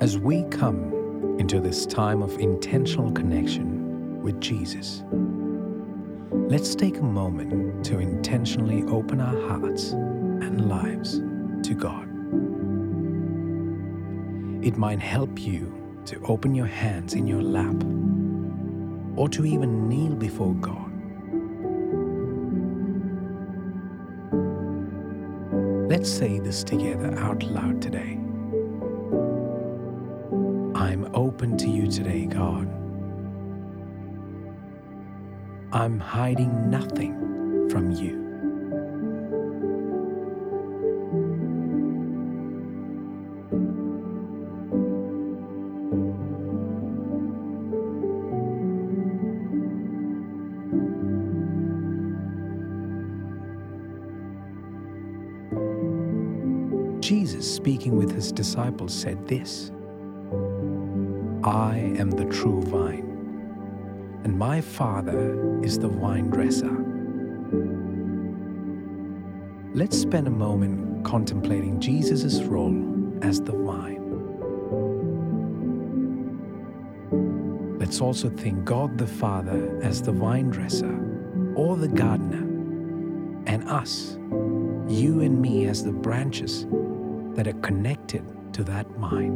As we come into this time of intentional connection with Jesus, let's take a moment to intentionally open our hearts and lives to God. It might help you to open your hands in your lap or to even kneel before God. Let's say this together out loud today. I'm open to you today, God. I'm hiding nothing from you. Jesus, speaking with his disciples, said this I am the true vine, and my Father is the vine dresser. Let's spend a moment contemplating Jesus' role as the vine. Let's also think God the Father as the vine dresser or the gardener, and us, you and me, as the branches that are connected to that mind.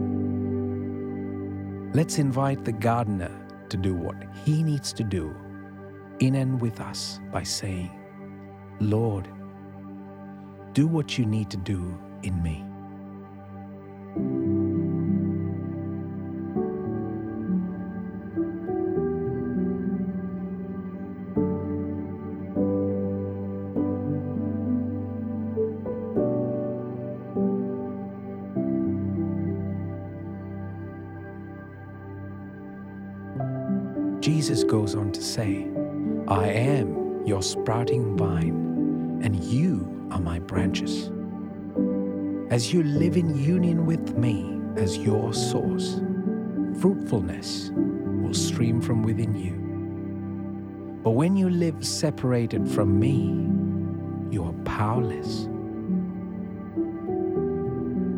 Let's invite the gardener to do what he needs to do in and with us by saying, Lord, do what you need to do in me. Jesus goes on to say, I am your sprouting vine, and you are my branches. As you live in union with me as your source, fruitfulness will stream from within you. But when you live separated from me, you are powerless.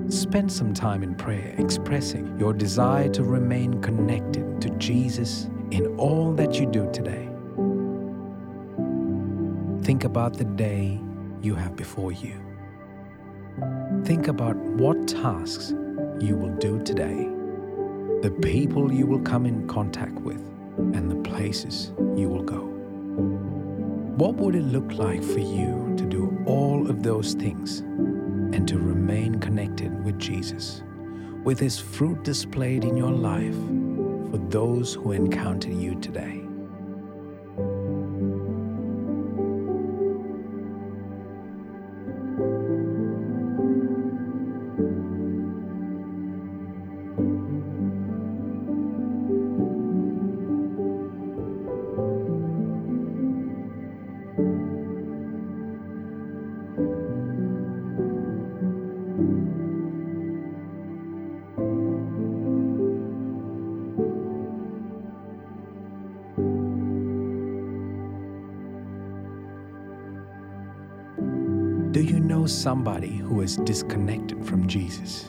Spend some time in prayer expressing your desire to remain connected to Jesus in all that you do today. Think about the day you have before you. Think about what tasks you will do today, the people you will come in contact with, and the places you will go. What would it look like for you to do all of those things and to remain connected with Jesus, with His fruit displayed in your life for those who encounter you today. Somebody who is disconnected from Jesus?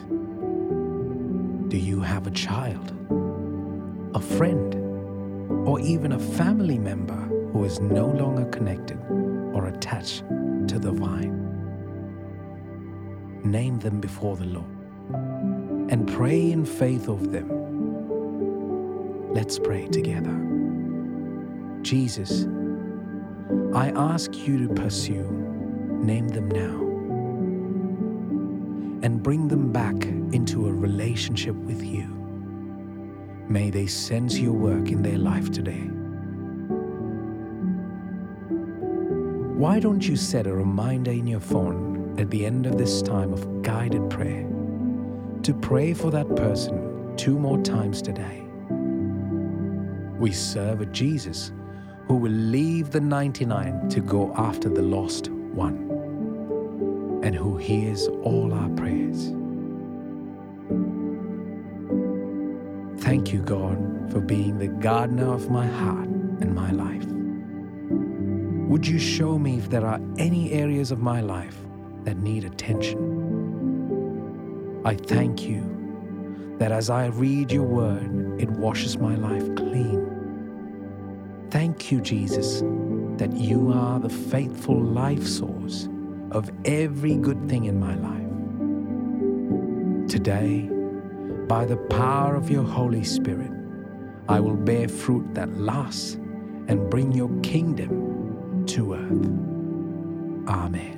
Do you have a child, a friend, or even a family member who is no longer connected or attached to the vine? Name them before the Lord and pray in faith of them. Let's pray together. Jesus, I ask you to pursue Name them now. And bring them back into a relationship with you. May they sense your work in their life today. Why don't you set a reminder in your phone at the end of this time of guided prayer to pray for that person two more times today? We serve a Jesus who will leave the 99 to go after the lost one and who hears all our prayers. Thank you, God, for being the gardener of my heart and my life. Would you show me if there are any areas of my life that need attention? I thank you that as I read your word, it washes my life clean. Thank you, Jesus, that you are the faithful life source of every good thing in my life. Today, by the power of your Holy Spirit, I will bear fruit that lasts and bring your kingdom to earth. Amen.